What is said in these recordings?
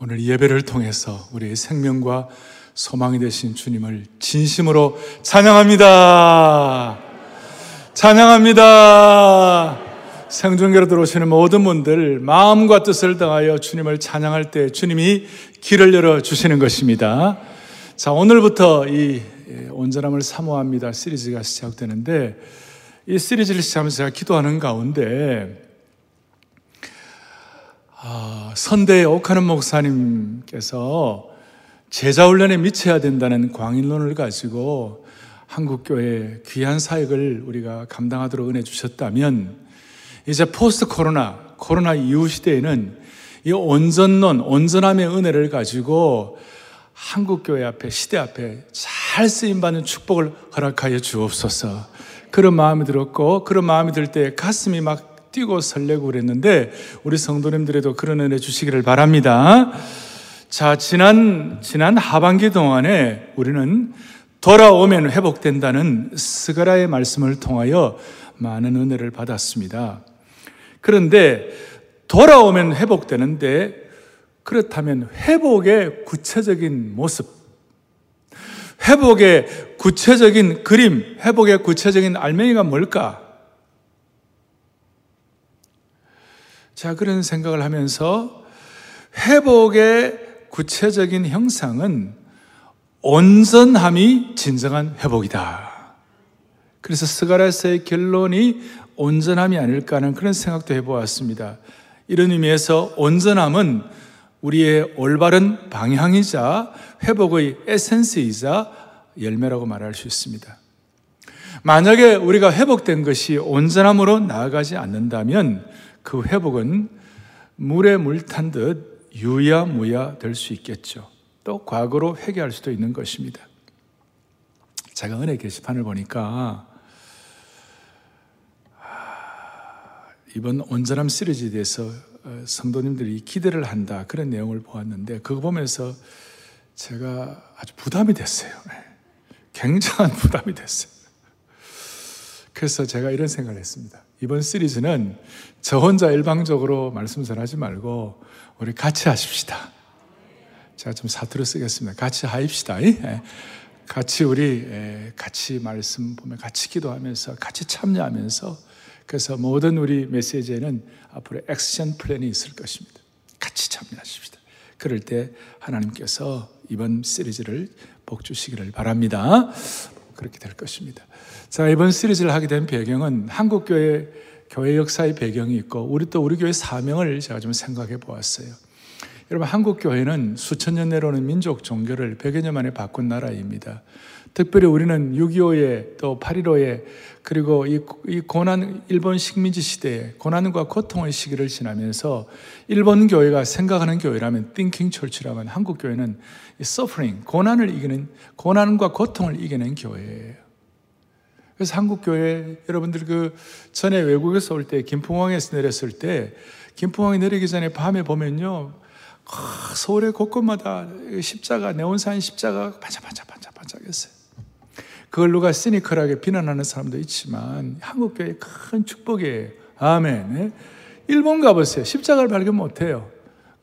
오늘 예배를 통해서 우리의 생명과 소망이 되신 주님을 진심으로 찬양합니다. 찬양합니다. 생중계로 들어오시는 모든 분들 마음과 뜻을 당하여 주님을 찬양할 때 주님이 길을 열어 주시는 것입니다. 자, 오늘부터 이 온전함을 사모합니다 시리즈가 시작되는데 이 시리즈를 시작하면서 제가 기도하는 가운데 아, 선대의 옥하는 목사님께서 제자훈련에 미쳐야 된다는 광인론을 가지고 한국교회 귀한 사역을 우리가 감당하도록 은혜 주셨다면 이제 포스트 코로나, 코로나 이후 시대에는 이 온전론, 온전함의 은혜를 가지고 한국교회 앞에, 시대 앞에 잘 쓰임받는 축복을 허락하여 주옵소서. 그런 마음이 들었고, 그런 마음이 들 때 가슴이 막 뛰고 설레고 그랬는데 우리 성도님들에도 그런 은혜 주시기를 바랍니다. 자, 지난 지난 하반기 동안에 우리는 돌아오면 회복된다는 스가라의 말씀을 통하여 많은 은혜를 받았습니다. 그런데 돌아오면 회복되는데 그렇다면 회복의 구체적인 모습, 회복의 구체적인 그림, 회복의 구체적인 알맹이가 뭘까? 자, 그런 생각을 하면서 회복의 구체적인 형상은 온전함이 진정한 회복이다. 그래서 스가라스의 결론이 온전함이 아닐까 하는 그런 생각도 해보았습니다. 이런 의미에서 온전함은 우리의 올바른 방향이자 회복의 에센스이자 열매라고 말할 수 있습니다. 만약에 우리가 회복된 것이 온전함으로 나아가지 않는다면 그 회복은 물에 물 탄 듯 유야무야 될 수 있겠죠. 또 과거로 회개할 수도 있는 것입니다. 제가 은혜 게시판을 보니까 아, 이번 온전함 시리즈에 대해서 어, 성도님들이 기대를 한다 그런 내용을 보았는데 그거 보면서 제가 아주 부담이 됐어요. 네. 굉장한 부담이 됐어요. 그래서 제가 이런 생각을 했습니다. 이번 시리즈는 저 혼자 일방적으로 말씀 전하지 말고 우리 같이 하십시다. 제가 좀 사투리 쓰겠습니다. 같이 하입시다. 예. 같이 우리 예, 같이 말씀 보면 같이 기도하면서 같이 참여하면서 그래서 모든 우리 메시지에는 앞으로 액션 플랜이 있을 것입니다. 같이 참여하십시다. 그럴 때 하나님께서 이번 시리즈를 복 주시기를 바랍니다. 그렇게 될 것입니다. 자, 이번 시리즈를 하게 된 배경은 한국 교회 교회 역사의 배경이 있고 우리 또 우리 교회 사명을 제가 좀 생각해 보았어요. 여러분 한국 교회는 수천 년 내로는 민족 종교를 100여 년 만에 바꾼 나라입니다. 특별히 우리는 6.25에 또 8.15에 그리고 이, 이 고난 일본 식민지 시대에 고난과 고통의 시기를 지나면서 일본 교회가 생각하는 교회라면 thinking church라면 한국 교회는 suffering 고난을 이기는 고난과 고통을 이기는 교회예요. 그래서 한국 교회 여러분들 그 전에 외국에서 올 때 김포공항에서 내렸을 때 김포공항에 내리기 전에 밤에 보면요 아, 서울의 곳곳마다 십자가 네온사인 십자가 반짝반짝반짝반짝했어요. 그걸 누가 시니컬하게 비난하는 사람도 있지만 한국 교회 큰 축복이에요. 아멘. 네? 일본 가보세요. 십자가를 발견 못해요.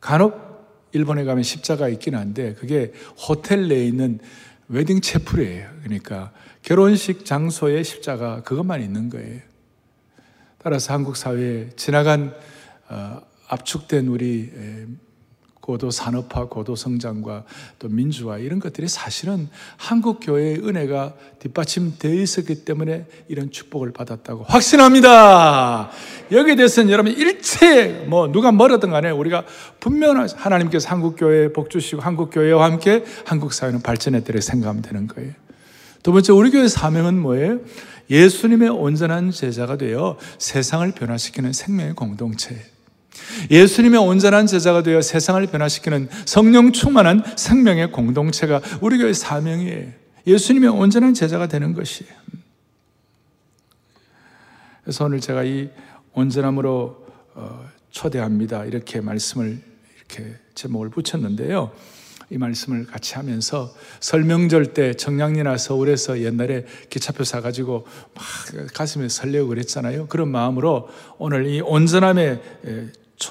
간혹 일본에 가면 십자가 있긴 한데 그게 호텔 내에 있는 웨딩 채플이에요. 그러니까 결혼식 장소에 십자가 그것만 있는 거예요. 따라서 한국 사회에 지나간 어, 압축된 우리 고도 산업화, 고도 성장과 또 민주화 이런 것들이 사실은 한국 교회의 은혜가 뒷받침되어 있었기 때문에 이런 축복을 받았다고 확신합니다. 여기에 대해서는 여러분 일체 뭐 누가 뭐라든 간에 우리가 분명한 하나님께서 한국 교회에 복 주시고 한국 교회와 함께 한국 사회는 발전했다고 생각하면 되는 거예요. 두 번째, 우리 교회 사명은 뭐예요? 예수님의 온전한 제자가 되어 세상을 변화시키는 생명의 공동체. 예수님의 온전한 제자가 되어 세상을 변화시키는 성령 충만한 생명의 공동체가 우리 교회 사명이에요. 예수님의 온전한 제자가 되는 것이에요. 그래서 오늘 제가 이 온전함으로 어, 초대합니다. 이렇게 말씀을 이렇게 제목을 붙였는데요. 이 말씀을 같이 하면서 설명절 때 청량리나 서울에서 옛날에 기차표 사가지고 막 가슴에 설레고 그랬잖아요. 그런 마음으로 오늘 이 온전함의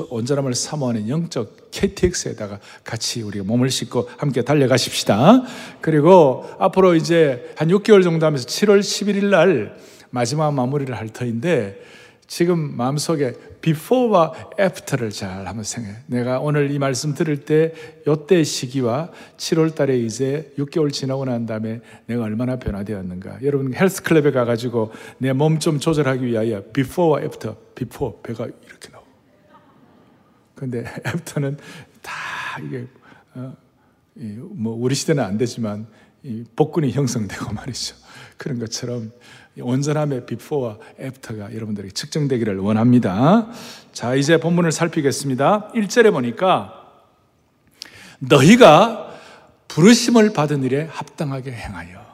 온전함을 사모하는 영적 KTX에다가 같이 우리가 몸을 싣고 함께 달려가십시다. 그리고 앞으로 이제 한 6개월 정도 하면서 7월 11일 날 마지막 마무리를 할 터인데 지금 마음속에 before와 after를 잘 한번 생각해. 내가 오늘 이 말씀 들을 때 요때 시기와 7월 달에 이제 6개월 지나고 난 다음에 내가 얼마나 변화되었는가. 여러분 헬스클럽에 가가지고 내 몸 좀 조절하기 위하여 before와 after, before 배가 이렇게 나와. 근데 애프터는 다 이게 어, 뭐 우리 시대는 안 되지만 복근이 형성되고 말이죠. 그런 것처럼 온전함의 비포와 애프터가 여러분들에게 측정되기를 원합니다. 자, 이제 본문을 살피겠습니다. 1절에 보니까 너희가 부르심을 받은 일에 합당하게 행하여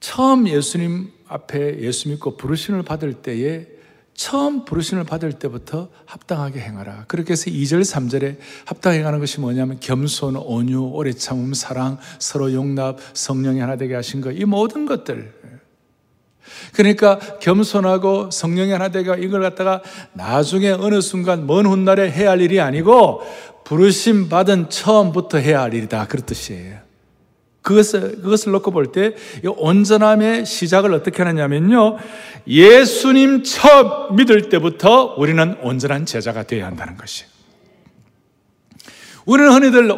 처음 예수님 앞에 예수 믿고 부르심을 받을 때에 처음 부르심을 받을 때부터 합당하게 행하라. 그렇게 해서 2절, 3절에 합당하게 행하는 것이 뭐냐면 겸손, 온유, 오래 참음, 사랑, 서로 용납, 성령이 하나 되게 하신 것, 이 모든 것들. 그러니까 겸손하고 성령이 하나 되게 이걸 갖다가 나중에 어느 순간 먼 훗날에 해야 할 일이 아니고 부르심 받은 처음부터 해야 할 일이다. 그런 뜻이에요. 그것을, 그것을 놓고 볼 때, 이 온전함의 시작을 어떻게 하느냐면요. 예수님 처음 믿을 때부터 우리는 온전한 제자가 되어야 한다는 것이. 우리는 흔히들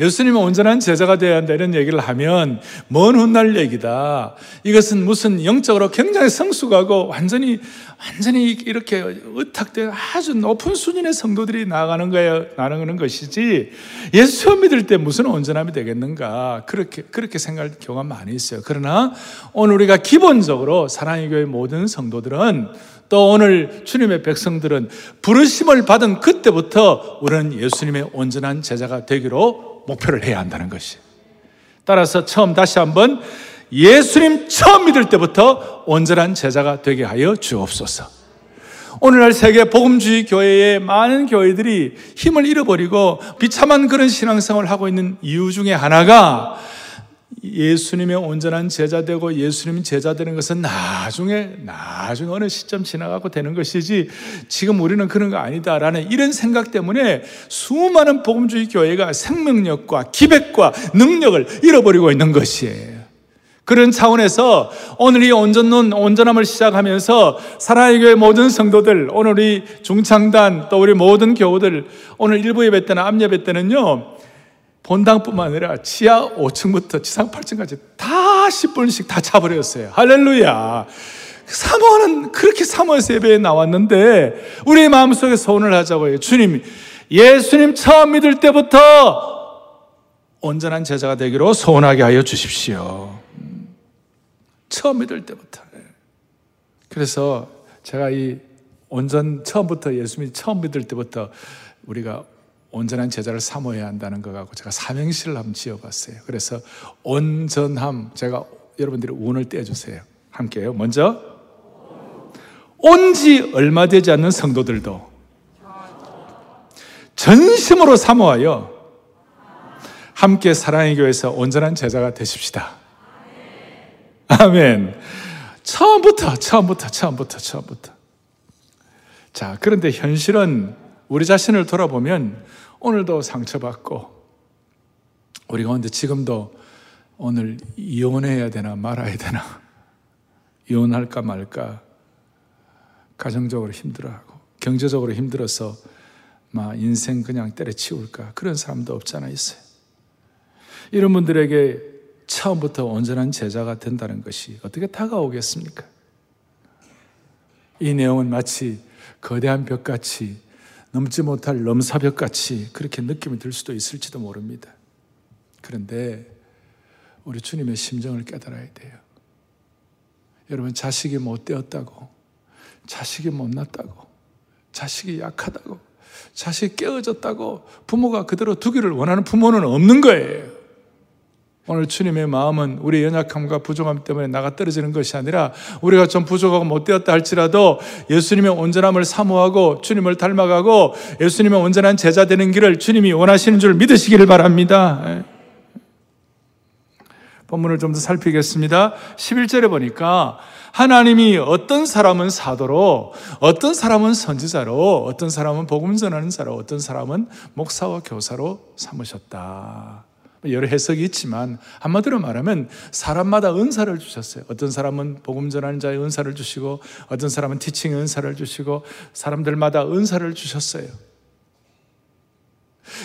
예수님은 온전한 제자가 되어야 한다 이런 얘기를 하면 먼 훗날 얘기다. 이것은 무슨 영적으로 굉장히 성숙하고 완전히 완전히 이렇게 의탁된 아주 높은 수준의 성도들이 나가는 거예요. 나가는 것이지 예수 믿을 때 무슨 온전함이 되겠는가 그렇게 그렇게 생각할 경우가 많이 있어요. 그러나 오늘 우리가 기본적으로 사랑의 교회 모든 성도들은 또 오늘 주님의 백성들은 부르심을 받은 그때부터 우리는 예수님의 온전한 제자가 되기로 목표를 해야 한다는 것이. 따라서 처음 다시 한번 예수님 처음 믿을 때부터 온전한 제자가 되게 하여 주옵소서. 오늘날 세계 복음주의 교회의 많은 교회들이 힘을 잃어버리고 비참한 그런 신앙생활을 하고 있는 이유 중에 하나가 예수님의 온전한 제자 되고 예수님 제자 되는 것은 나중에 나중에 어느 시점 지나가고 되는 것이지 지금 우리는 그런 거 아니다라는 이런 생각 때문에 수많은 복음주의 교회가 생명력과 기백과 능력을 잃어버리고 있는 것이에요. 그런 차원에서 오늘 이 온전론, 온전함을 시작하면서 사랑의 교회 모든 성도들, 오늘 우리 중창단, 또 우리 모든 교우들, 오늘 일부 예배 때나 앞 예배 때는요, 본당뿐만 아니라 지하 5층부터 지상 8층까지 다 10분씩 다 차버렸어요. 할렐루야. 사모하는, 그렇게 사모해서 예배에 나왔는데, 우리 마음속에 소원을 하자고 요. 주님, 예수님 처음 믿을 때부터 온전한 제자가 되기로 소원하게 하여 주십시오. 처음 믿을 때부터. 그래서 제가 이 온전, 처음부터 예수님 처음 믿을 때부터 우리가 온전한 제자를 사모해야 한다는 거 갖고 제가 삼행시를 한번 지어봤어요. 그래서 온전함 제가 여러분들이 운을 떼주세요. 함께요. 먼저 온 지 얼마 되지 않는 성도들도 전심으로 사모하여 함께 사랑의 교회에서 온전한 제자가 되십시다. 아멘. 처음부터, 처음부터, 처음부터, 처음부터. 자, 그런데 현실은 우리 자신을 돌아보면 오늘도 상처받고 우리 가운데 지금도 오늘 이혼해야 되나 말아야 되나 이혼할까 말까 가정적으로 힘들어하고 경제적으로 힘들어서 막 인생 그냥 때려치울까 그런 사람도 없잖아 있어요. 이런 분들에게 처음부터 온전한 제자가 된다는 것이 어떻게 다가오겠습니까? 이 내용은 마치 거대한 벽같이 넘지 못할 넘사벽 같이 그렇게 느낌이 들 수도 있을지도 모릅니다. 그런데 우리 주님의 심정을 깨달아야 돼요. 여러분, 자식이 못 되었다고, 자식이 못났다고, 자식이 약하다고, 자식이 깨어졌다고 부모가 그대로 두기를 원하는 부모는 없는 거예요. 오늘 주님의 마음은 우리 연약함과 부족함 때문에 나가 떨어지는 것이 아니라 우리가 좀 부족하고 못되었다 할지라도 예수님의 온전함을 사모하고 주님을 닮아가고 예수님의 온전한 제자 되는 길을 주님이 원하시는 줄 믿으시기를 바랍니다. 본문을 좀 더 살피겠습니다. 11절에 보니까 하나님이 어떤 사람은 사도로, 어떤 사람은 선지자로, 어떤 사람은 복음 전하는 자로, 어떤 사람은 목사와 교사로 삼으셨다. 여러 해석이 있지만 한마디로 말하면 사람마다 은사를 주셨어요. 어떤 사람은 복음 전하는 자의 은사를 주시고 어떤 사람은 티칭의 은사를 주시고 사람들마다 은사를 주셨어요.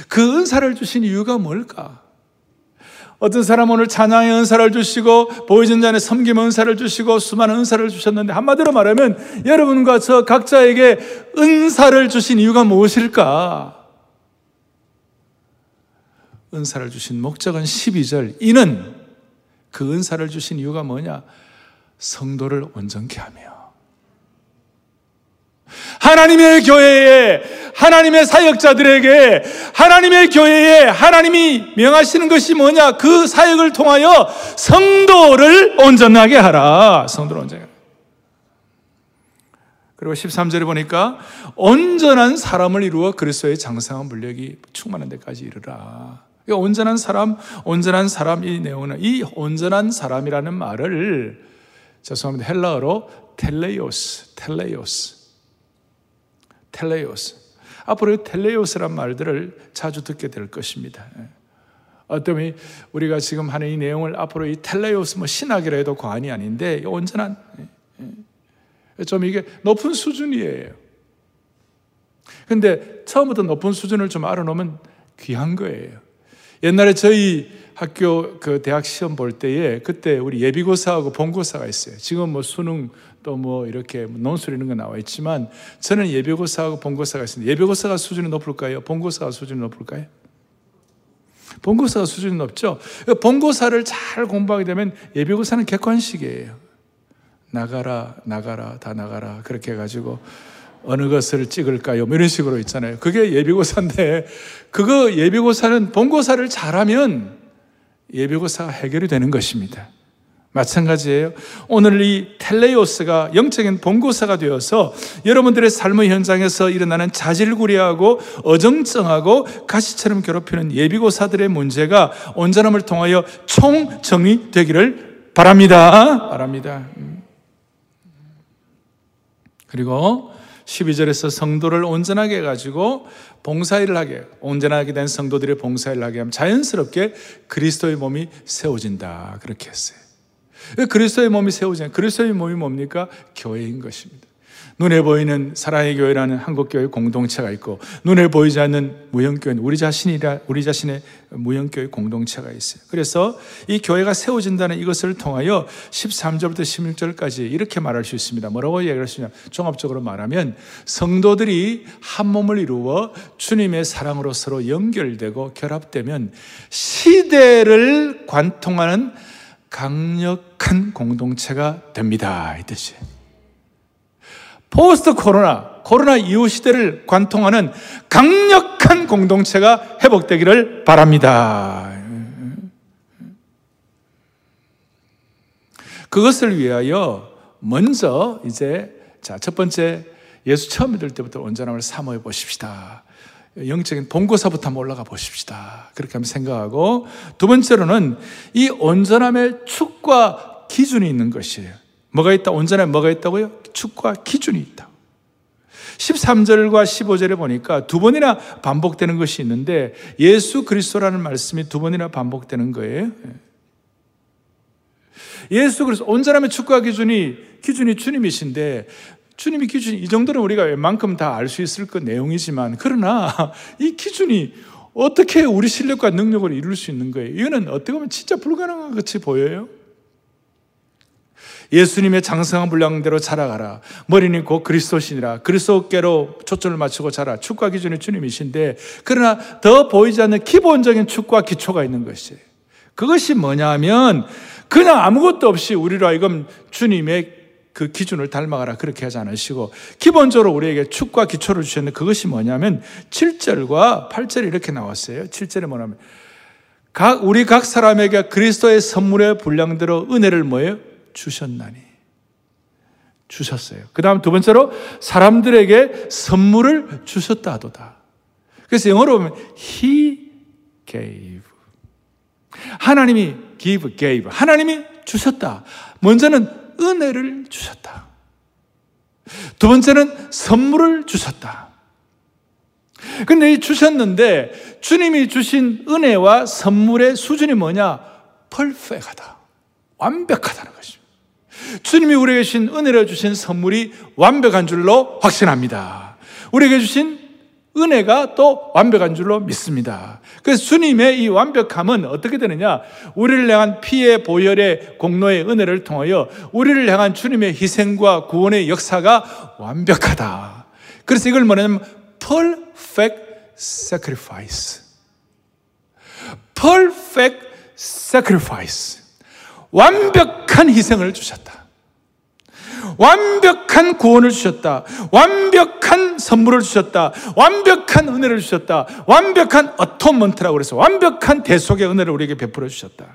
그 은사를 주신 이유가 뭘까? 어떤 사람 오늘 찬양의 은사를 주시고 보이전잔의 섬김 은사를 주시고 수많은 은사를 주셨는데 한마디로 말하면 여러분과 저 각자에게 은사를 주신 이유가 무엇일까? 은사를 주신 목적은 12절. 이는 그 은사를 주신 이유가 뭐냐? 성도를 온전케 하며 하나님의 교회에 하나님의 사역자들에게 하나님의 교회에 하나님이 명하시는 것이 뭐냐? 그 사역을 통하여 성도를 온전하게 하라. 성도를 온전하게. 그리고 13절에 보니까 온전한 사람을 이루어 그리스도의 장상한 물력이 충만한 데까지 이르라. 온전한 사람, 온전한 사람 이 내용은 이 온전한 사람이라는 말을 죄송합니다. 헬라어로 텔레이오스, 텔레이오스. 텔레오스. 앞으로 텔레오스란 말들을 자주 듣게 될 것입니다. 예. 어떤 우리가 지금 하는 이 내용을 앞으로 이 텔레오스 뭐 신학이라 해도 과언이 아닌데 온전한 예, 예. 좀 이게 높은 수준이에요. 근데 처음부터 높은 수준을 좀 알아놓으면 귀한 거예요. 옛날에 저희 학교 그 대학 시험 볼 때에 그때 우리 예비고사하고 본고사가 있어요. 지금 뭐 수능 또 뭐 이렇게 논술 이런 거 나와 있지만 저는 예비고사하고 본고사가 있습니다. 예비고사가 수준이 높을까요? 본고사가 수준이 높을까요? 본고사가 수준이 높죠. 본고사를 잘 공부하게 되면 예비고사는 객관식이에요. 나가라, 나가라, 다 나가라. 그렇게 해가지고 어느 것을 찍을까요? 뭐 이런 식으로 있잖아요. 그게 예비고사인데, 그거 예비고사는 본고사를 잘하면 예비고사가 해결이 되는 것입니다. 마찬가지예요. 오늘 이 텔레오스가 영적인 본고사가 되어서 여러분들의 삶의 현장에서 일어나는 자질구레하고 어정쩡하고 가시처럼 괴롭히는 예비고사들의 문제가 온전함을 통하여 총정리되기를 바랍니다. 바랍니다. 음. 그리고 12절에서 성도를 온전하게 해가지고 봉사일을 하게, 온전하게 된 성도들의 봉사일을 하게 하면 자연스럽게 그리스도의 몸이 세워진다. 그렇게 했어요. 그리스도의 몸이 세워진, 그리스도의 몸이 뭡니까? 교회인 것입니다. 눈에 보이는 사랑의 교회라는 한국 교회 공동체가 있고 눈에 보이지 않는 무형 교회는 우리 자신이라 우리 자신의 무형 교회 공동체가 있어요. 그래서 이 교회가 세워진다는 이것을 통하여 13절부터 16절까지 이렇게 말할 수 있습니다. 뭐라고 얘기할 수 있냐? 종합적으로 말하면 성도들이 한 몸을 이루어 주님의 사랑으로 서로 연결되고 결합되면 시대를 관통하는 강력한 공동체가 됩니다. 이 뜻이에요. 포스트 코로나, 코로나 이후 시대를 관통하는 강력한 공동체가 회복되기를 바랍니다. 그것을 위하여 먼저 이제 자, 첫 번째 예수 처음 믿을 때부터 온전함을 사모해 보십시다. 영적인 본고사부터 한번 올라가 보십시다. 그렇게 한번 생각하고 두 번째로는 이 온전함의 축과 기준이 있는 것이에요. 뭐가 있다? 온전함에 뭐가 있다고요? 축과 기준이 있다. 13절과 15절에 보니까 두 번이나 반복되는 것이 있는데 예수 그리스도라는 말씀이 두 번이나 반복되는 거예요. 예수 그리스도 온전함의 축과 기준이 기준이 주님이신데 주님이 기준이 이 정도는 우리가 웬만큼 다 알 수 있을 그 내용이지만 그러나 이 기준이 어떻게 우리 실력과 능력을 이룰 수 있는 거예요? 이거는 어떻게 보면 진짜 불가능한 같이 보여요. 예수님의 장성한 분량대로 자라가라. 머리는 곧 그리스도시니라. 그리스도께로 초점을 맞추고 자라. 축과 기준이 주님이신데 그러나 더 보이지 않는 기본적인 축과 기초가 있는 것이에요. 그것이 뭐냐면 그냥 아무것도 없이 우리로 하여금 주님의 그 기준을 닮아가라 그렇게 하지 않으시고 기본적으로 우리에게 축과 기초를 주셨는데 그것이 뭐냐면 7절과 8절이 이렇게 나왔어요. 7절에 뭐냐면 각 우리 각 사람에게 그리스도의 선물의 분량대로 은혜를 뭐예요? 주셨나니. 주셨어요. 그 다음 두 번째로 사람들에게 선물을 주셨다 하도다. 그래서 영어로 보면 He gave. 하나님이 give, gave. 하나님이 주셨다. 먼저는 은혜를 주셨다. 두 번째는 선물을 주셨다. 근데 이 주셨는데 주님이 주신 은혜와 선물의 수준이 뭐냐? 펄펙하다. 완벽하다는 것입니다. 주님이 우리에게 주신 은혜를 주신 선물이 완벽한 줄로 확신합니다. 우리에게 주신 은혜가 또 완벽한 줄로 믿습니다. 그래서 주님의 이 완벽함은 어떻게 되느냐? 우리를 향한 피의 보혈의 공로의 은혜를 통하여 우리를 향한 주님의 희생과 구원의 역사가 완벽하다. 그래서 이걸 뭐냐면 perfect sacrifice. perfect sacrifice. 완벽한 희생을 주셨다. 완벽한 구원을 주셨다. 완벽한 선물을 주셨다. 완벽한 은혜를 주셨다. 완벽한 어토먼트라고 그래서 완벽한 대속의 은혜를 우리에게 베풀어 주셨다.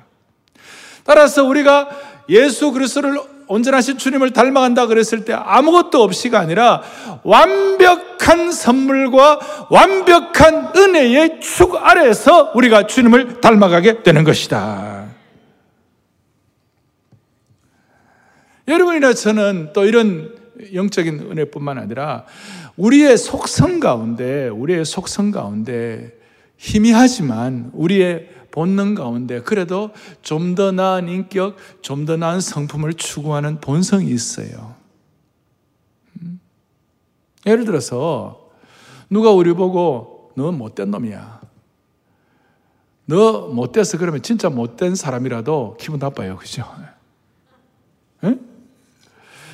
따라서 우리가 예수 그리스도를 온전하신 주님을 닮아간다 그랬을 때 아무것도 없이가 아니라 완벽한 선물과 완벽한 은혜의 축 아래에서 우리가 주님을 닮아가게 되는 것이다. 여러분이나 저는 또 이런 영적인 은혜뿐만 아니라 우리의 속성 가운데, 우리의 속성 가운데 희미하지만 우리의 본능 가운데 그래도 좀 더 나은 인격, 좀 더 나은 성품을 추구하는 본성이 있어요. 음? 예를 들어서 누가 우리 보고 너 못된 놈이야. 너 못돼서 그러면 진짜 못된 사람이라도 기분 나빠요. 그죠? 에?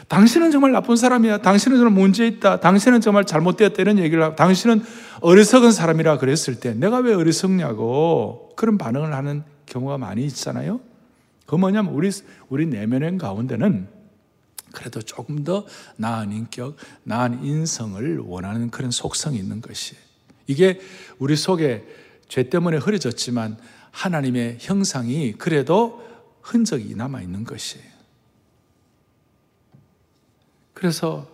당신은 정말 나쁜 사람이야. 당신은 정말 문제 있다. 당신은 정말 잘못되었다. 이런 얘기를 하고, 당신은 어리석은 사람이라 그랬을 때, 내가 왜 어리석냐고 그런 반응을 하는 경우가 많이 있잖아요. 그 뭐냐면, 우리, 우리 내면의 가운데는 그래도 조금 더 나은 인격, 나은 인성을 원하는 그런 속성이 있는 것이. 이게 우리 속에 죄 때문에 흐려졌지만 하나님의 형상이 그래도 흔적이 남아 있는 것이에요. 그래서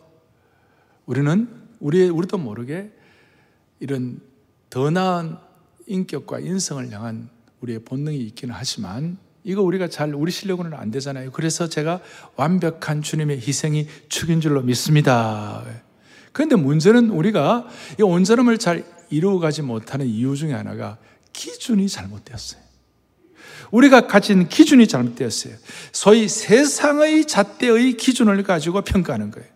우리는 우리 우리도 모르게 이런 더 나은 인격과 인성을 향한 우리의 본능이 있기는 하지만 이거 우리가 잘 우리 실력으로는 안 되잖아요. 그래서 제가 완벽한 주님의 희생이 축인 줄로 믿습니다. 그런데 문제는 우리가 이 온전함을 잘 이루어가지 못하는 이유 중에 하나가 기준이 잘못되었어요. 우리가 가진 기준이 잘못되었어요. 소위 세상의 잣대의 기준을 가지고 평가하는 거예요.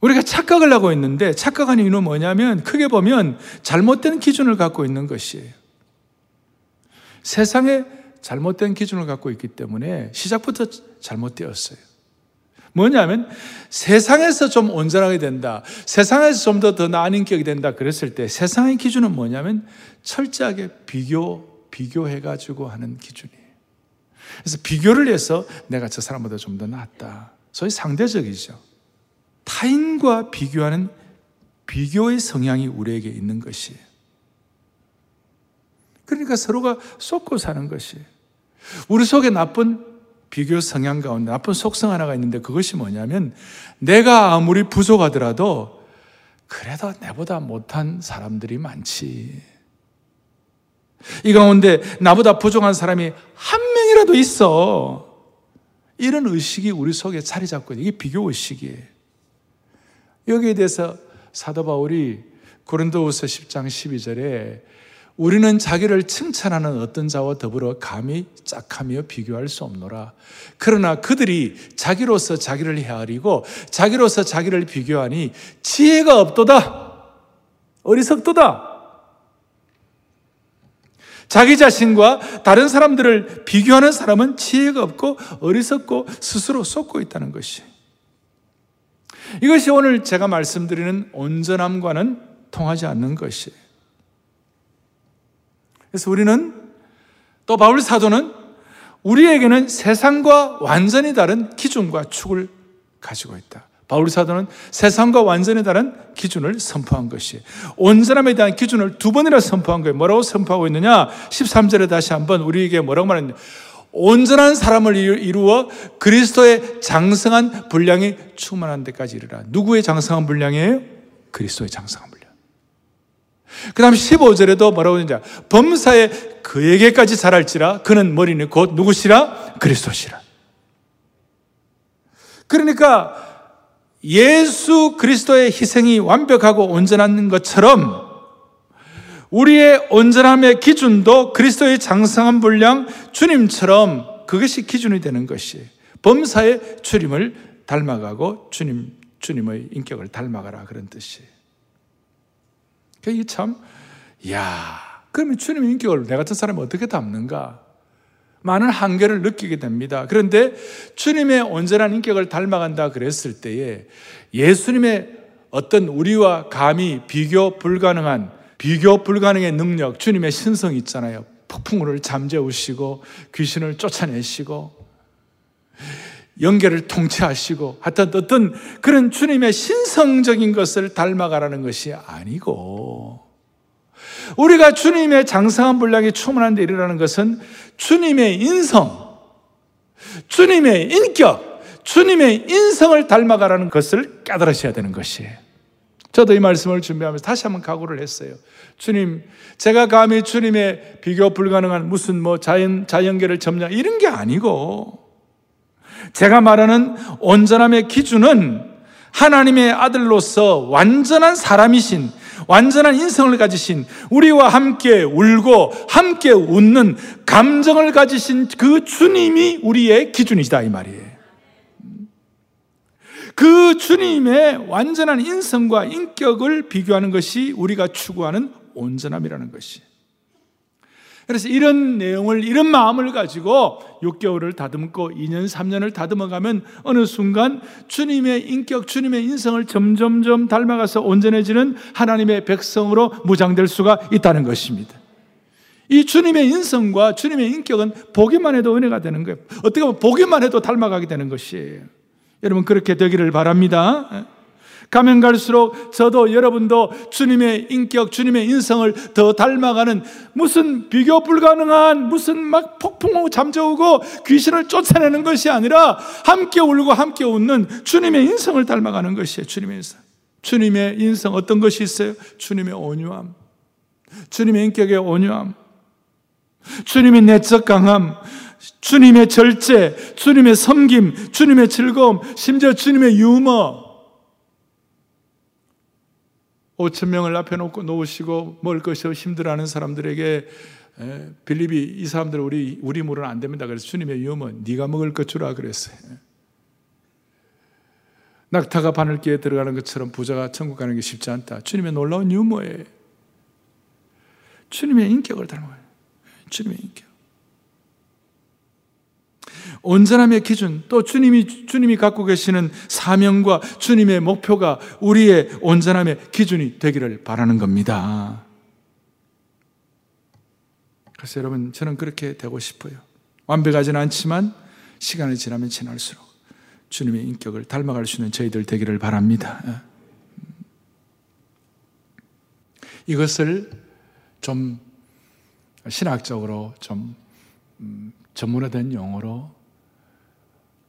우리가 착각을 하고 있는데 착각하는 이유는 뭐냐면 크게 보면 잘못된 기준을 갖고 있는 것이에요. 세상에 잘못된 기준을 갖고 있기 때문에 시작부터 잘못되었어요. 뭐냐면 세상에서 좀 온전하게 된다. 세상에서 좀 더 더 나은 인격이 된다. 그랬을 때 세상의 기준은 뭐냐면 철저하게 비교, 비교해가지고 하는 기준이에요. 그래서 비교를 해서 내가 저 사람보다 좀 더 낫다. 소위 상대적이죠. 타인과 비교하는 비교의 성향이 우리에게 있는 것이에요. 그러니까 서로가 쏟고 사는 것이에요. 우리 속에 나쁜 비교 성향 가운데 나쁜 속성 하나가 있는데 그것이 뭐냐면 내가 아무리 부족하더라도 그래도 내보다 못한 사람들이 많지. 이 가운데 나보다 부족한 사람이 한 명이라도 있어. 이런 의식이 우리 속에 자리 잡고 이게 비교 의식이에요. 여기에 대해서 사도 바울이 고린도후서 10장 12절에 우리는 자기를 칭찬하는 어떤 자와 더불어 감히 짝하며 비교할 수 없노라. 그러나 그들이 자기로서 자기를 헤아리고 자기로서 자기를 비교하니 지혜가 없도다. 어리석도다. 자기 자신과 다른 사람들을 비교하는 사람은 지혜가 없고 어리석고 스스로 쏟고 있다는 것이. 이것이 오늘 제가 말씀드리는 온전함과는 통하지 않는 것이에요. 그래서 우리는 또 바울 사도는 우리에게는 세상과 완전히 다른 기준과 축을 가지고 있다. 바울 사도는 세상과 완전히 다른 기준을 선포한 것이 온전함에 대한 기준을 두 번이나 선포한 거예요. 뭐라고 선포하고 있느냐? 13절에 다시 한번 우리에게 뭐라고 말하느냐? 온전한 사람을 이루어 그리스도의 장성한 분량이 충만한 데까지 이르라. 누구의 장성한 분량이에요? 그리스도의 장성한 분량. 그 다음 15절에도 뭐라고 하느냐. 범사에 그에게까지 자랄지라 그는 머리는 곧 누구시라? 그리스도시라. 그러니까 예수 그리스도의 희생이 완벽하고 온전한 것처럼 우리의 온전함의 기준도 그리스도의 장성한 분량 주님처럼 그것이 기준이 되는 것이 범사의 주님을 닮아가고 주님 주님의 인격을 닮아가라 그런 뜻이. 그게 참, 야, 그러면 주님의 인격을 내 같은 사람이 어떻게 닮는가? 많은 한계를 느끼게 됩니다. 그런데 주님의 온전한 인격을 닮아간다 그랬을 때에 예수님의 어떤 우리와 감히 비교 불가능한 비교 불가능의 능력, 주님의 신성 있잖아요. 폭풍우를 잠재우시고 귀신을 쫓아내시고 연계를 통치하시고 하여튼 어떤 그런 주님의 신성적인 것을 닮아가라는 것이 아니고 우리가 주님의 장성한 분량이 충만한 데 이르라는 것은 주님의 인성, 주님의 인격, 주님의 인성을 닮아가라는 것을 깨달으셔야 되는 것이에요. 저도 이 말씀을 준비하면서 다시 한번 각오를 했어요. 주님, 제가 감히 주님의 비교 불가능한 무슨 뭐 자연, 자연계를 점령, 이런 게 아니고, 제가 말하는 온전함의 기준은 하나님의 아들로서 완전한 사람이신 완전한 인성을 가지신 우리와 함께 울고 함께 웃는 감정을 가지신 그 주님이 우리의 기준이다 이 말이에요. 그 주님의 완전한 인성과 인격을 비교하는 것이 우리가 추구하는 온전함이라는 것이. 그래서 이런 내용을, 이런 마음을 가지고 6개월을 다듬고 2년, 3년을 다듬어가면 어느 순간 주님의 인격, 주님의 인성을 점점점 닮아가서 온전해지는 하나님의 백성으로 무장될 수가 있다는 것입니다. 이 주님의 인성과 주님의 인격은 보기만 해도 은혜가 되는 거예요. 어떻게 보면 보기만 해도 닮아가게 되는 것이에요. 여러분, 그렇게 되기를 바랍니다. 가면 갈수록 저도 여러분도 주님의 인격, 주님의 인성을 더 닮아가는 무슨 비교 불가능한 무슨 막 폭풍 잠재우고 귀신을 쫓아내는 것이 아니라 함께 울고 함께 웃는 주님의 인성을 닮아가는 것이에요. 주님의 인성. 주님의 인성 어떤 것이 있어요? 주님의 온유함. 주님의 인격의 온유함. 주님의 내적 강함. 주님의 절제, 주님의 섬김, 주님의 즐거움, 심지어 주님의 유머, 5천 명을 앞에 놓고 놓으시고 먹을 것이 힘들어하는 사람들에게 빌립이 이 사람들 우리 우리 물은 안 됩니다. 그래서 주님의 유언은 네가 먹을 것 주라 그랬어요. 낙타가 바늘기에 들어가는 것처럼 부자가 천국 가는 게 쉽지 않다. 주님의 놀라운 유머에 주님의 인격을 닮아요. 주님의 인격. 온전함의 기준, 또 주님이, 주님이 갖고 계시는 사명과 주님의 목표가 우리의 온전함의 기준이 되기를 바라는 겁니다. 그래서 여러분, 저는 그렇게 되고 싶어요. 완벽하지는 않지만 시간이 지나면 지날수록 주님의 인격을 닮아갈 수 있는 저희들 되기를 바랍니다. 이것을 좀 신학적으로 좀 음, 전문화된 용어로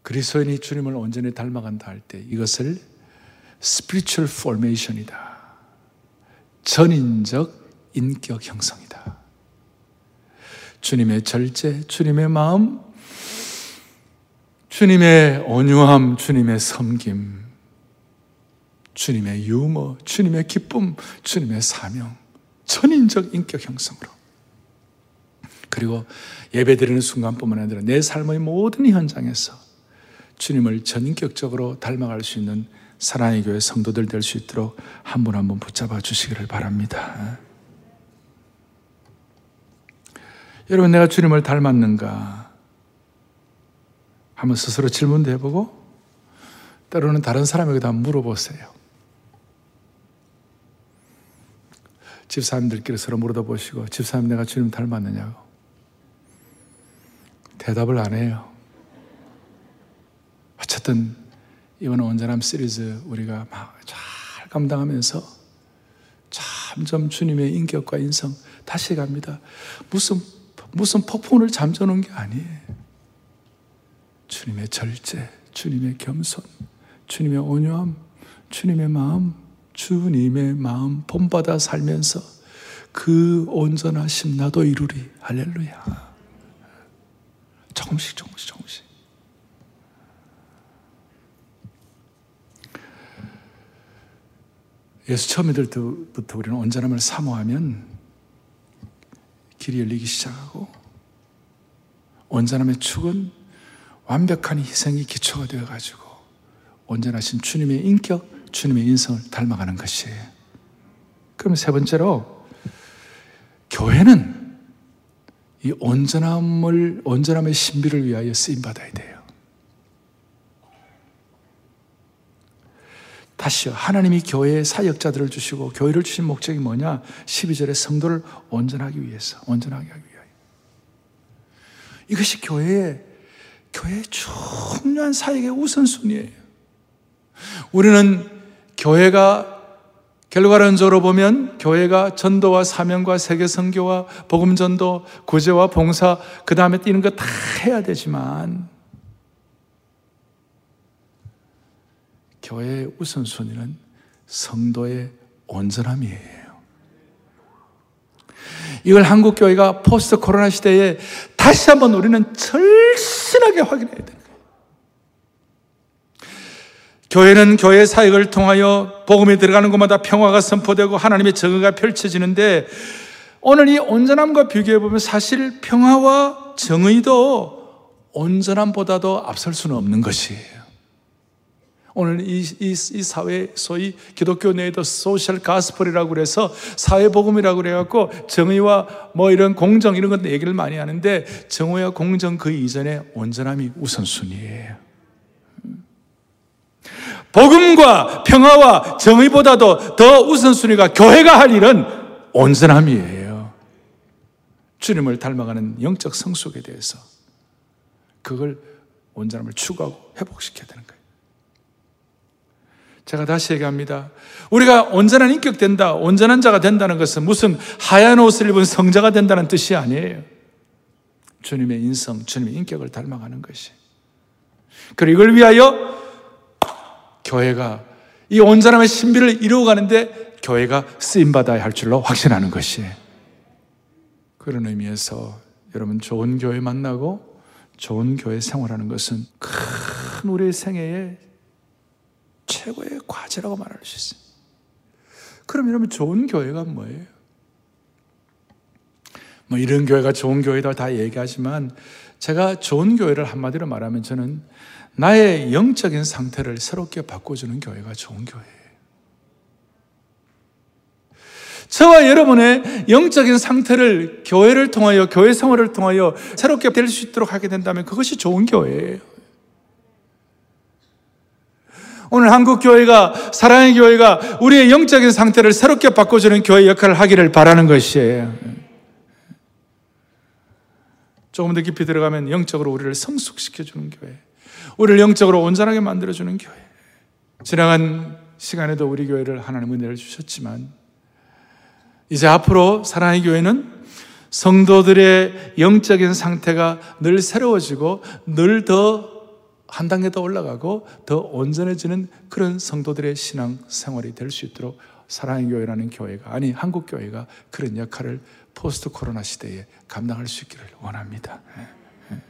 그리스도인이 주님을 온전히 닮아간다 할 때 이것을 spiritual formation이다. 전인적 인격 형성이다. 주님의 절제, 주님의 마음, 주님의 온유함, 주님의 섬김, 주님의 유머, 주님의 기쁨, 주님의 사명, 전인적 인격 형성으로. 그리고 예배 드리는 순간뿐만 아니라 내 삶의 모든 현장에서 주님을 전인격적으로 닮아갈 수 있는 사랑의 교회 성도들 될 수 있도록 한 분 한 분 붙잡아 주시기를 바랍니다. 여러분, 내가 주님을 닮았는가? 한번 스스로 질문도 해보고, 때로는 다른 사람에게도 한번 물어보세요. 집사님들끼리 서로 물어보시고, 집사님 내가 주님 닮았느냐고. 대답을 안 해요. 어쨌든 이번 온전함 시리즈 우리가 막 잘 감당하면서 점점 주님의 인격과 인성 다시 갑니다. 무슨 무슨 폭풍을 잠재우는 게 아니에요. 주님의 절제, 주님의 겸손, 주님의 온유함, 주님의 마음, 주님의 마음 본받아 살면서 그 온전하심 나도 이루리. 할렐루야. 조금씩, 조금씩, 조금씩. 예수 처음 믿을 때부터 우리는 온전함을 사모하면 길이 열리기 시작하고 온전함의 축은 완벽한 희생이 기초가 되어가지고 온전하신 주님의 인격, 주님의 인성을 닮아가는 것이에요. 그럼 세 번째로 교회는 이 온전함을 온전함의 신비를 위하여 쓰임 받아야 돼요. 다시요. 하나님이 교회에 사역자들을 주시고 교회를 주신 목적이 뭐냐? 12절에 성도를 온전하기 위해서, 온전하게 하기 위하여. 이것이 교회의 교회의 중요한 사역의 우선순위예요. 우리는 교회가 결과론적으로 보면 교회가 전도와 사명과 세계 선교와 복음 전도, 구제와 봉사 그 다음에 뛰는 거 다 해야 되지만 교회의 우선순위는 성도의 온전함이에요. 이걸 한국 교회가 포스트 코로나 시대에 다시 한번 우리는 절실하게 확인해야 거예요. 교회는 교회 사역을 통하여 복음이 들어가는 곳마다 평화가 선포되고 하나님의 정의가 펼쳐지는데 오늘 이 온전함과 비교해 보면 사실 평화와 정의도 온전함보다도 앞설 수는 없는 것이에요. 오늘 이, 이, 이 사회, 소위 기독교 내에도 소셜 가스펠이라고 그래서 사회복음이라고 그래갖고 정의와 뭐 이런 공정 이런 것 얘기를 많이 하는데 정의와 공정 그 이전에 온전함이 우선순위예요. 복음과 평화와 정의보다도 더 우선순위가 교회가 할 일은 온전함이에요. 주님을 닮아가는 영적 성숙에 대해서 그걸 온전함을 추구하고 회복시켜야 되는 거예요. 제가 다시 얘기합니다. 우리가 온전한 인격 된다, 온전한 자가 된다는 것은 무슨 하얀 옷을 입은 성자가 된다는 뜻이 아니에요. 주님의 인성, 주님의 인격을 닮아가는 것이. 그리고 이걸 위하여 교회가 이 온전함의 신비를 이루어 가는데 교회가 쓰임 받아야 할 줄로 확신하는 것이 그런 의미에서 여러분 좋은 교회 만나고 좋은 교회 생활하는 것은 큰 우리의 생애에 최고의 과제라고 말할 수 있어요. 그럼 여러분 좋은 교회가 뭐예요? 뭐 이런 교회가 좋은 교회다 다 얘기하지만 제가 좋은 교회를 한마디로 말하면 저는 나의 영적인 상태를 새롭게 바꿔주는 교회가 좋은 교회예요. 저와 여러분의 영적인 상태를 교회를 통하여, 교회 생활을 통하여 새롭게 될 수 있도록 하게 된다면 그것이 좋은 교회예요. 오늘 한국 교회가 사랑의 교회가 우리의 영적인 상태를 새롭게 바꿔주는 교회 역할을 하기를 바라는 것이에요. 조금 더 깊이 들어가면 영적으로 우리를 성숙시켜주는 교회, 우리를 영적으로 온전하게 만들어주는 교회. 지나간 시간에도 우리 교회를 하나님 은혜를 주셨지만 이제 앞으로 사랑의 교회는 성도들의 영적인 상태가 늘 새로워지고 늘 더 한 단계 더 올라가고 더 온전해지는 그런 성도들의 신앙 생활이 될 수 있도록 사랑의 교회라는 교회가 아니 한국 교회가 그런 역할을 포스트 코로나 시대에 감당할 수 있기를 원합니다. 예, 예.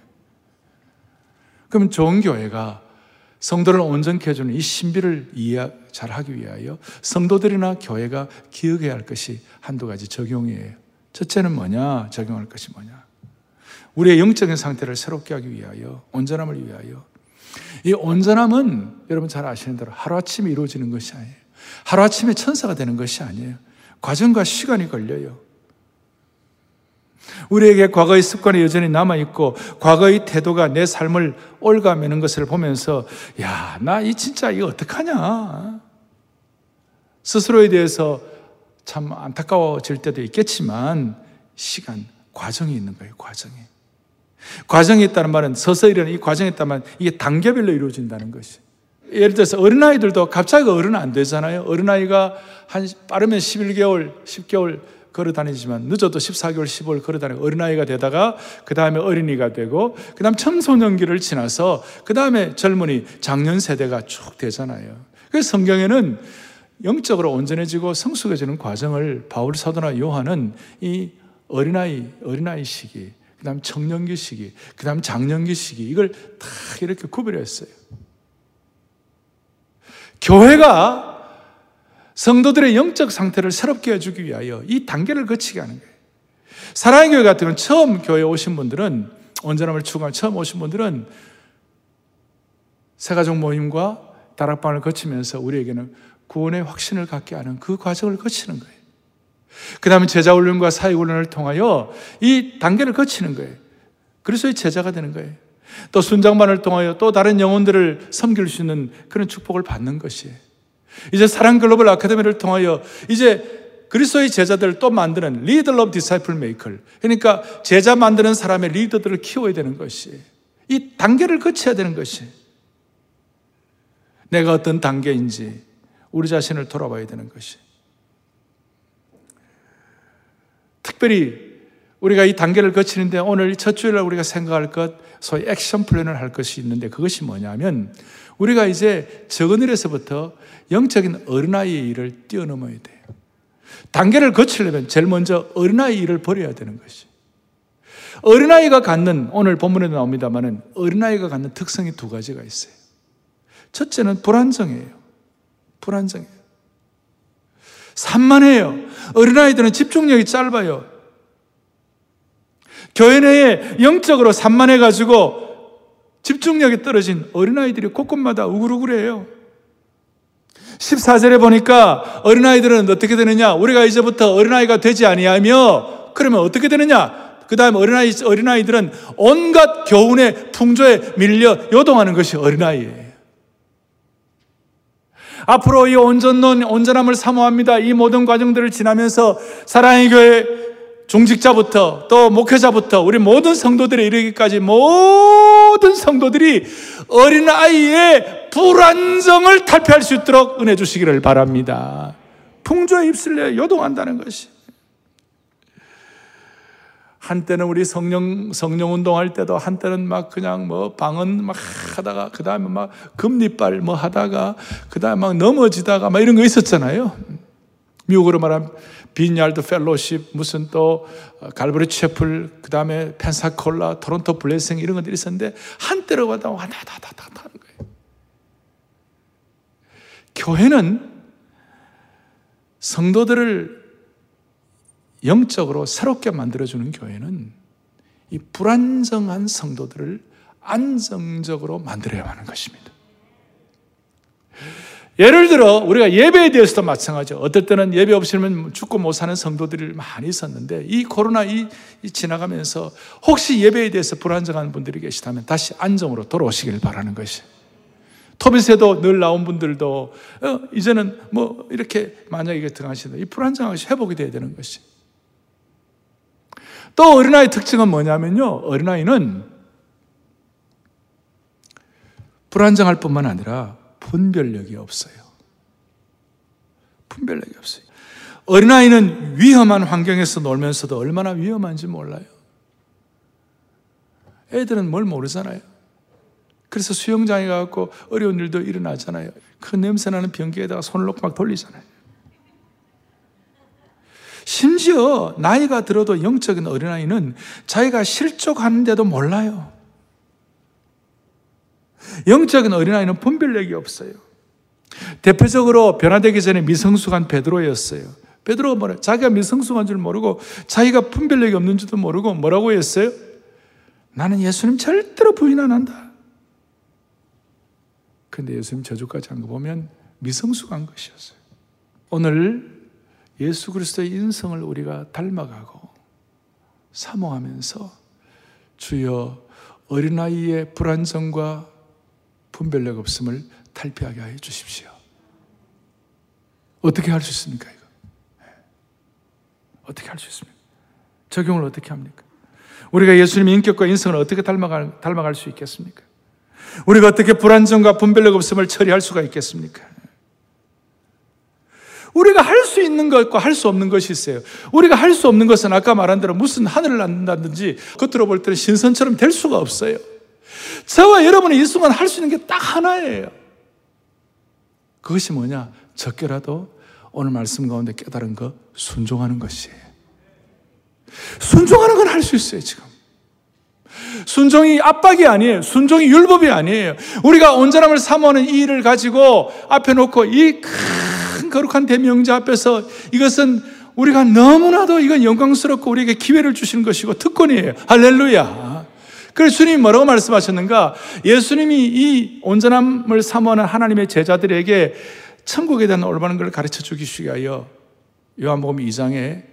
그러면 좋은 교회가 성도를 온전케 해주는 이 신비를 이해 잘 하기 위하여 성도들이나 교회가 기억해야 할 것이 한두 가지 적용이에요. 첫째는 뭐냐? 적용할 것이 뭐냐? 우리의 영적인 상태를 새롭게 하기 위하여, 온전함을 위하여 이 온전함은 여러분 잘 아시는 대로 하루아침에 이루어지는 것이 아니에요. 하루아침에 천사가 되는 것이 아니에요. 과정과 시간이 걸려요. 우리에게 과거의 습관이 여전히 남아있고, 과거의 태도가 내 삶을 올가매는 것을 보면서, 야, 나 이 진짜 이거 어떡하냐. 스스로에 대해서 참 안타까워질 때도 있겠지만, 시간, 과정이 있는 거예요, 과정이. 과정이 있다는 말은 서서히 일어나는 이 과정이 있다면 이게 단계별로 이루어진다는 것이. 예를 들어서 어린아이들도 갑자기 어른 안 되잖아요. 어린아이가 한 빠르면 11개월, 10개월 걸어 다니지만 늦어도 14개월, 15개월 걸어 다니고 어린아이가 되다가 그 다음에 어린이가 되고 그 다음 청소년기를 지나서 그 다음에 젊은이, 장년 세대가 쭉 되잖아요. 그래서 성경에는 영적으로 온전해지고 성숙해지는 과정을 바울 사도나 요한은 이 어린아이, 어린아이 시기, 그 다음 청년기 시기, 그 다음 장년기 시기, 이걸 다 이렇게 구별했어요. 교회가 성도들의 영적 상태를 새롭게 해주기 위하여 이 단계를 거치게 하는 거예요. 사랑의 교회 같은 경우는 처음 교회에 오신 분들은, 온전함을 추구한 처음 오신 분들은 세가족 모임과 다락방을 거치면서 우리에게는 구원의 확신을 갖게 하는 그 과정을 거치는 거예요. 그 다음에 제자훈련과 사회훈련을 통하여 이 단계를 거치는 거예요. 그래서 이 제자가 되는 거예요. 또 순장반을 통하여 또 다른 영혼들을 섬길 수 있는 그런 축복을 받는 것이에요. 이제 사랑 글로벌 아카데미를 통하여 이제 그리스도의 제자들을 또 만드는 leader of disciple maker. 그러니까 제자 만드는 사람의 리더들을 키워야 되는 것이 이 단계를 거쳐야 되는 것이 내가 어떤 단계인지 우리 자신을 돌아봐야 되는 것이 특별히 우리가 이 단계를 거치는데 오늘 첫 주일날 우리가 생각할 것, 소위 액션 플랜을 할 것이 있는데 그것이 뭐냐면 우리가 이제 적은 일에서부터 영적인 어린아이의 일을 뛰어넘어야 돼요. 단계를 거치려면 제일 먼저 어린아이 일을 버려야 되는 것이. 어린아이가 갖는, 오늘 본문에도 나옵니다만은 어린아이가 갖는 특성이 두 가지가 있어요. 첫째는 불안정해요. 불안정해요. 산만해요. 어린아이들은 집중력이 짧아요. 교회 내에 영적으로 산만해가지고 집중력이 떨어진 어린아이들이 곳곳마다 우글우글해요. 14절에 보니까 어린아이들은 어떻게 되느냐? 우리가 이제부터 어린아이가 되지 아니하며 그러면 어떻게 되느냐? 그 다음 어린아이, 어린아이들은 온갖 교훈의 풍조에 밀려 요동하는 것이 어린아이예요. 앞으로 이 온전론, 온전함을 사모합니다. 이 모든 과정들을 지나면서 사랑의 교회 중직자부터 또 목회자부터 우리 모든 성도들에 이르기까지 모든 성도들이 어린아이의 불안정을 탈피할 수 있도록 은혜 주시기를 바랍니다. 풍조에 입술려 요동한다는 것이. 한때는 우리 성령, 성령 운동할 때도 한때는 막 그냥 뭐 방언 막 하다가 그 다음에 막 금리빨 뭐 하다가 그 다음에 막 넘어지다가 막 이런 거 있었잖아요. 미국으로 말하면 빈얄드 펠로십 무슨 또 갈브리 채플 그 다음에 펜사콜라 토론토 블레싱 이런 것들이 있었는데 한때로 가다 와다다다다 하는 거예요. 교회는 성도들을 영적으로 새롭게 만들어주는 교회는 이 불안정한 성도들을 안정적으로 만들어야 하는 것입니다. 예를 들어 우리가 예배에 대해서도 마찬가지죠. 어떨 때는 예배 없이는 죽고 못 사는 성도들이 많이 있었는데 이 코로나 이, 이 지나가면서 혹시 예배에 대해서 불안정한 분들이 계시다면 다시 안정으로 돌아오시길 바라는 것이. 토빗에도 늘 나온 분들도 어, 이제는 뭐 이렇게 만약에 등하시다 이 불안정한 것이 회복이 돼야 되는 것이. 또 어린아이 특징은 뭐냐면요. 어린아이는 불안정할 뿐만 아니라 분별력이 없어요. 분별력이 없어요. 어린아이는 위험한 환경에서 놀면서도 얼마나 위험한지 몰라요. 애들은 뭘 모르잖아요. 그래서 수영장에 가고 어려운 일도 일어나잖아요. 그 냄새나는 변기에다가 손을 놓고 막 돌리잖아요. 심지어 나이가 들어도 영적인 어린아이는 자기가 실족하는데도 몰라요. 영적인 어린아이는 분별력이 없어요. 대표적으로 변화되기 전에 미성숙한 베드로였어요. 베드로가 뭐래? 자기가 미성숙한 줄 모르고 자기가 분별력이 없는 줄도 모르고 뭐라고 했어요? 나는 예수님 절대로 부인 안 한다. 근데 예수님 저주까지 한 거 보면 미성숙한 것이었어요. 오늘 예수 그리스도의 인성을 우리가 닮아가고 사모하면서 주여 어린아이의 불안정과 분별력 없음을 탈피하게 해 주십시오. 어떻게 할 수 있습니까, 이거? 네. 어떻게 할 수 있습니까? 적용을 어떻게 합니까? 우리가 예수님의 인격과 인성을 어떻게 닮아갈, 닮아갈 수 있겠습니까? 우리가 어떻게 불안정과 분별력 없음을 처리할 수가 있겠습니까? 우리가 할 수 있는 것과 할 수 없는 것이 있어요. 우리가 할 수 없는 것은 아까 말한 대로 무슨 하늘을 난다든지 겉으로 볼 때는 신선처럼 될 수가 없어요. 저와 여러분이 이 순간 할 수 있는 게 딱 하나예요. 그것이 뭐냐? 적게라도 오늘 말씀 가운데 깨달은 거 순종하는 것이에요. 순종하는 건 할 수 있어요, 지금. 순종이 압박이 아니에요. 순종이 율법이 아니에요. 우리가 온전함을 사모하는 이 일을 가지고 앞에 놓고 이 큰 거룩한 대명자 앞에서 이것은 우리가 너무나도 이건 영광스럽고 우리에게 기회를 주시는 것이고 특권이에요. 할렐루야. 그래서 주님이 뭐라고 말씀하셨는가? 예수님이 이 온전함을 사모하는 하나님의 제자들에게 천국에 대한 올바른 걸 가르쳐 주기 위하여 요한복음 2장에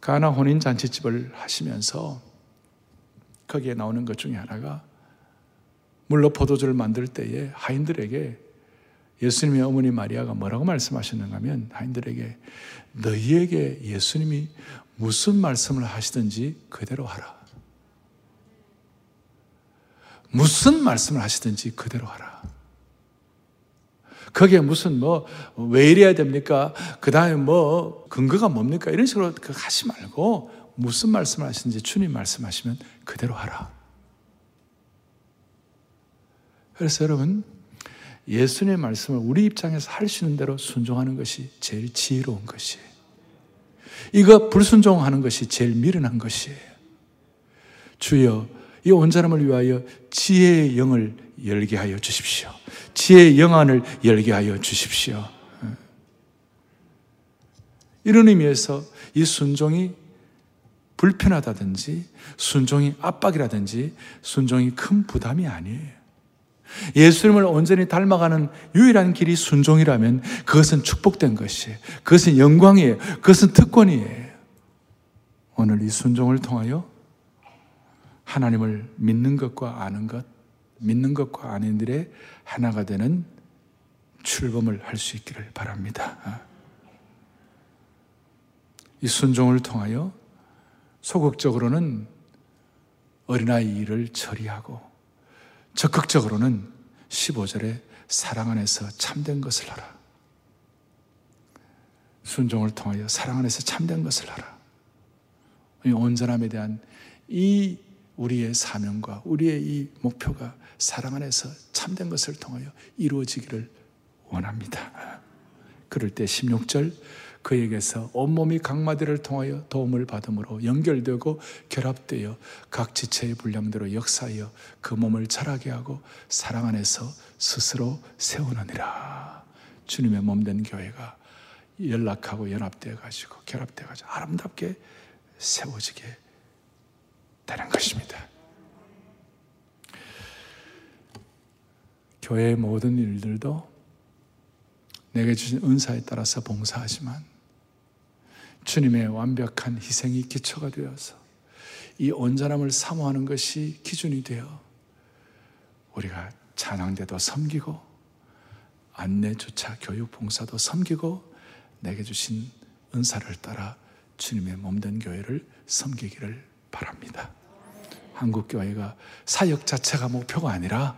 가나 혼인 잔치집을 하시면서 거기에 나오는 것 중에 하나가 물로 포도주를 만들 때에 하인들에게 예수님의 어머니 마리아가 뭐라고 말씀하셨는가 하면 하인들에게 너희에게 예수님이 무슨 말씀을 하시든지 그대로 하라. 무슨 말씀을 하시든지 그대로 하라. 거기에 무슨 뭐, 왜 이래야 됩니까? 그 다음에 뭐, 근거가 뭡니까? 이런 식으로 하지 말고, 무슨 말씀을 하시는지 주님 말씀하시면 그대로 하라. 그래서 여러분, 예수님의 말씀을 우리 입장에서 할 수 있는 대로 순종하는 것이 제일 지혜로운 것이에요. 이거 불순종하는 것이 제일 미련한 것이에요. 주여, 이 온전함을 위하여 지혜의 영을 열게 하여 주십시오. 지혜의 영안을 열게 하여 주십시오. 이런 의미에서 이 순종이 불편하다든지 순종이 압박이라든지 순종이 큰 부담이 아니에요. 예수님을 온전히 닮아가는 유일한 길이 순종이라면 그것은 축복된 것이에요. 그것은 영광이에요. 그것은 특권이에요. 오늘 이 순종을 통하여 하나님을 믿는 것과 아는 것, 믿는 것과 아는 일에 하나가 되는 출범을 할 수 있기를 바랍니다. 이 순종을 통하여 소극적으로는 어린아이 일을 처리하고 적극적으로는 15절에 사랑 안에서 참된 것을 하라. 순종을 통하여 사랑 안에서 참된 것을 하라. 이 온전함에 대한 이 우리의 사명과 우리의 이 목표가 사랑 안에서 참된 것을 통하여 이루어지기를 원합니다. 그럴 때 16절 그에게서 온몸이 각마디를 통하여 도움을 받음으로 연결되고 결합되어 각 지체의 분량대로 역사하여 그 몸을 자라게 하고 사랑 안에서 스스로 세우느니라. 주님의 몸된 교회가 연락하고 연합되어 가지고 결합되어 가지고 아름답게 세워지게 되는 것입니다. 교회의 모든 일들도 내게 주신 은사에 따라서 봉사하지만 주님의 완벽한 희생이 기초가 되어서 이 온전함을 사모하는 것이 기준이 되어 우리가 찬양대도 섬기고 안내조차 교육 봉사도 섬기고 내게 주신 은사를 따라 주님의 몸된 교회를 섬기기를 바랍니다. 한국 교회가 사역 자체가 목표가 아니라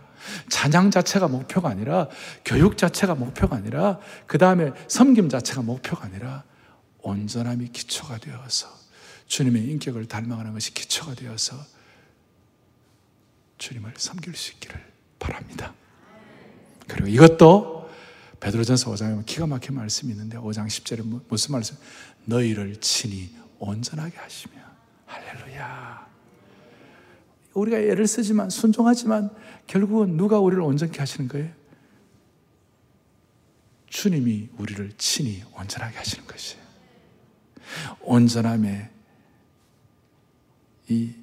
찬양 자체가 목표가 아니라 교육 자체가 목표가 아니라 그 다음에 섬김 자체가 목표가 아니라 온전함이 기초가 되어서 주님의 인격을 닮아가는 것이 기초가 되어서 주님을 섬길 수 있기를 바랍니다. 그리고 이것도 베드로전서 5장에 기가 막힌 말씀이 있는데 5장 10절에 무슨 말씀? 너희를 친히 온전하게 하시며 할렐루야. 우리가 애를 쓰지만 순종하지만 결국은 누가 우리를 온전케 하시는 거예요? 주님이 우리를 친히 온전하게 하시는 것이에요. 온전함의 이,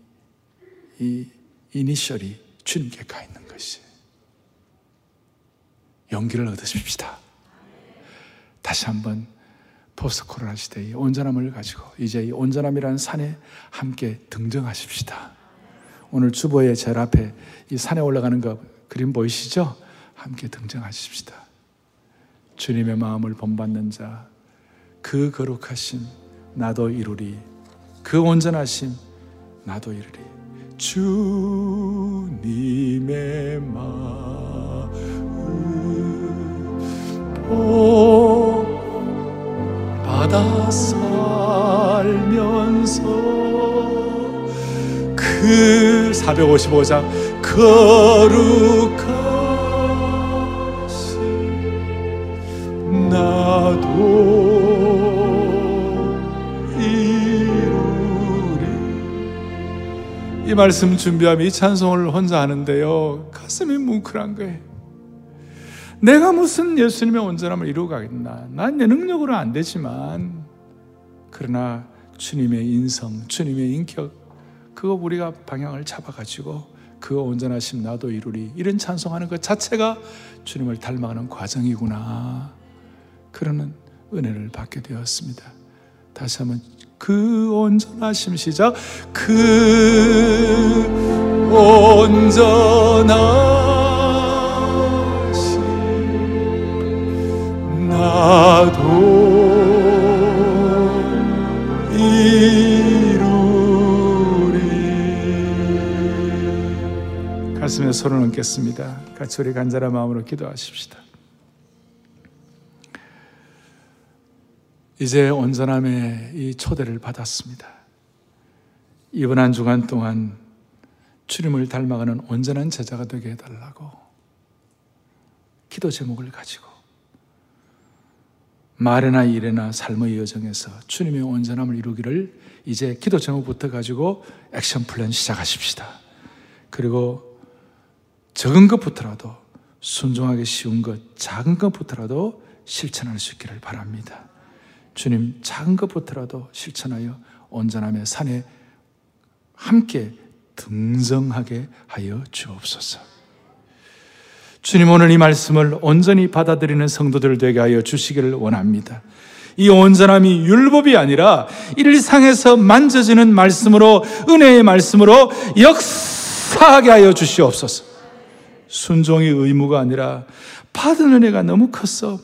이 이니셜이 주님께 가 있는 것이 용기를 얻으십시다. 다시 한번 포스트 코로나 시대의 온전함을 가지고 이제 이 온전함이라는 산에 함께 등정하십시다. 오늘 주보의 제일 앞에 이 산에 올라가는 거 그림 보이시죠? 함께 등정하십시다. 주님의 마음을 본받는 자, 그 거룩하심 나도 이루리. 그 온전하심 나도 이루리. 주님의 받아 살면서 그 455장 거룩하신 나도 이루리. 이 말씀 준비하며 이 찬송을 혼자 하는데요. 가슴이 뭉클한 거예요. 내가 무슨 예수님의 온전함을 이루어 가겠나. 난 내 능력으로 안 되지만, 그러나 주님의 인성, 주님의 인격, 그거 우리가 방향을 잡아 가지고 그 온전하심 나도 이루리. 이런 찬송하는 것 자체가 주님을 닮아가는 과정이구나. 그러는 은혜를 받게 되었습니다. 다시 한번 그 온전하심 시작 그 온전하심 가슴에 손을 얹겠습니다. 같이 우리 간절한 마음으로 기도하십시다. 이제 온전함의 이 초대를 받았습니다. 이번 한 주간 동안 주님을 닮아가는 온전한 제자가 되게 해달라고 기도 제목을 가지고 말이나 일이나 삶의 여정에서 주님의 온전함을 이루기를 이제 기도 제목부터 가지고 액션 플랜 시작하십시다. 그리고 적은 것부터라도 순종하기 쉬운 것, 작은 것부터라도 실천할 수 있기를 바랍니다. 주님 작은 것부터라도 실천하여 온전함의 산에 함께 등정하게 하여 주옵소서. 주님 오늘 이 말씀을 온전히 받아들이는 성도들 되게 하여 주시기를 원합니다. 이 온전함이 율법이 아니라 일상에서 만져지는 말씀으로 은혜의 말씀으로 역사하게 하여 주시옵소서. 순종이 의무가 아니라 받은 은혜가 너무 컸어.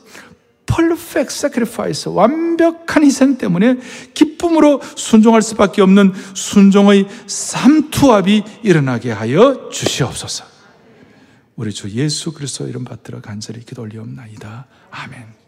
perfect sacrifice, 완벽한 희생 때문에 기쁨으로 순종할 수밖에 없는 순종의 삼투압이 일어나게 하여 주시옵소서. 우리 주 예수 그리스도 이름 받들어 간절히 기도 올리옵나이다. 아멘.